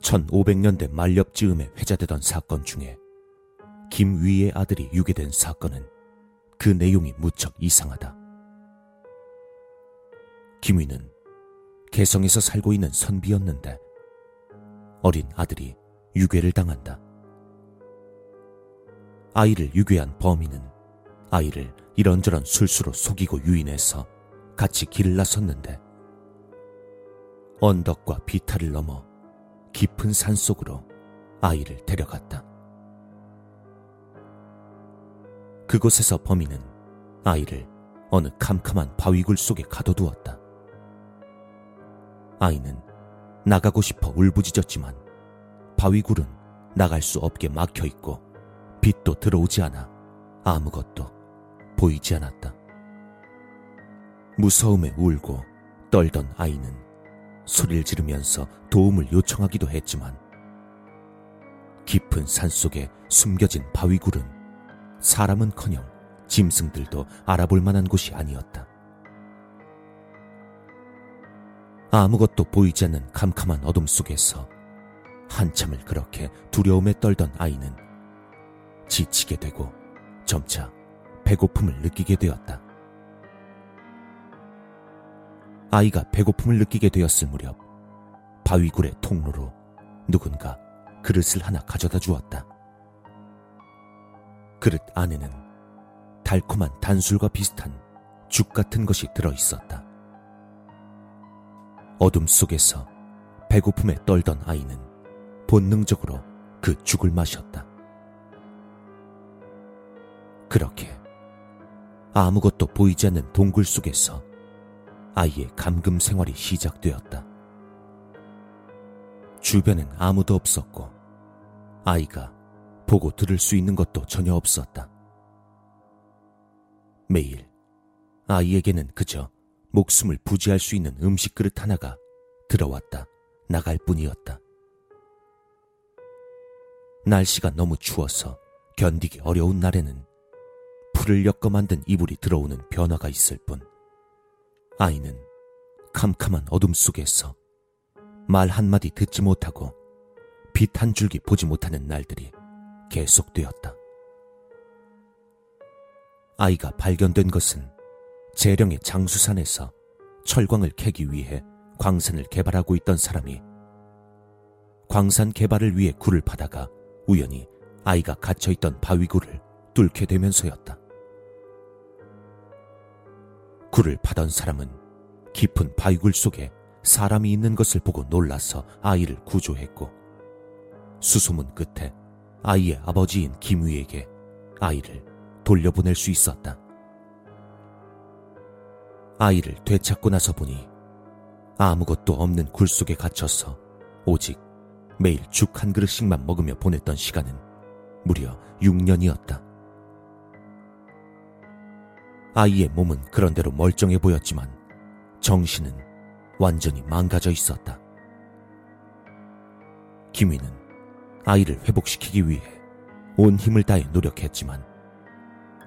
1500년대 말렵 즈음에 회자되던 사건 중에 김위의 아들이 유괴된 사건은 그 내용이 무척 이상하다. 김위는 개성에서 살고 있는 선비였는데 어린 아들이 유괴를 당한다. 아이를 유괴한 범인은 아이를 이런저런 술수로 속이고 유인해서 같이 길을 나섰는데 언덕과 비탈을 넘어 깊은 산 속으로 아이를 데려갔다. 그곳에서 범인은 아이를 어느 캄캄한 바위굴 속에 가둬두었다. 아이는 나가고 싶어 울부짖었지만 바위굴은 나갈 수 없게 막혀 있고 빛도 들어오지 않아 아무것도 보이지 않았다. 무서움에 울고 떨던 아이는 소리를 지르면서 도움을 요청하기도 했지만 깊은 산 속에 숨겨진 바위굴은 사람은커녕 짐승들도 알아볼 만한 곳이 아니었다. 아무것도 보이지 않는 캄캄한 어둠 속에서 한참을 그렇게 두려움에 떨던 아이는 지치게 되고 점차 배고픔을 느끼게 되었다. 아이가 배고픔을 느끼게 되었을 무렵 바위굴의 통로로 누군가 그릇을 하나 가져다 주었다. 그릇 안에는 달콤한 단술과 비슷한 죽 같은 것이 들어 있었다. 어둠 속에서 배고픔에 떨던 아이는 본능적으로 그 죽을 마셨다. 그렇게 아무것도 보이지 않는 동굴 속에서 아이의 감금 생활이 시작되었다. 주변엔 아무도 없었고 아이가 보고 들을 수 있는 것도 전혀 없었다. 매일 아이에게는 그저 목숨을 부지할 수 있는 음식 그릇 하나가 들어왔다 나갈 뿐이었다. 날씨가 너무 추워서 견디기 어려운 날에는 풀을 엮어 만든 이불이 들어오는 변화가 있을 뿐 아이는 캄캄한 어둠 속에서 말 한마디 듣지 못하고 빛 한 줄기 보지 못하는 날들이 계속되었다. 아이가 발견된 것은 재령의 장수산에서 철광을 캐기 위해 광산을 개발하고 있던 사람이 광산 개발을 위해 굴을 파다가 우연히 아이가 갇혀있던 바위굴을 뚫게 되면서였다. 굴을 파던 사람은 깊은 바위굴 속에 사람이 있는 것을 보고 놀라서 아이를 구조했고 수소문 끝에 아이의 아버지인 김위에게 아이를 돌려보낼 수 있었다. 아이를 되찾고 나서 보니 아무것도 없는 굴 속에 갇혀서 오직 매일 죽 한 그릇씩만 먹으며 보냈던 시간은 무려 6년이었다. 아이의 몸은 그런대로 멀쩡해 보였지만 정신은 완전히 망가져 있었다. 김위는 아이를 회복시키기 위해 온 힘을 다해 노력했지만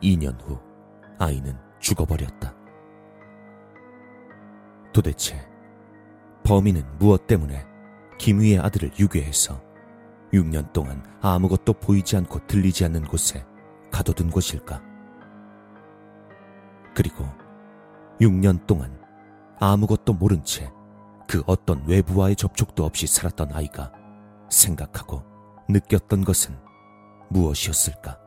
2년 후 아이는 죽어버렸다. 도대체 범인은 무엇 때문에 김위의 아들을 유괴해서 6년 동안 아무것도 보이지 않고 들리지 않는 곳에 가둬둔 것일까? 그리고 6년 동안 아무것도 모른 채 그 어떤 외부와의 접촉도 없이 살았던 아이가 생각하고 느꼈던 것은 무엇이었을까?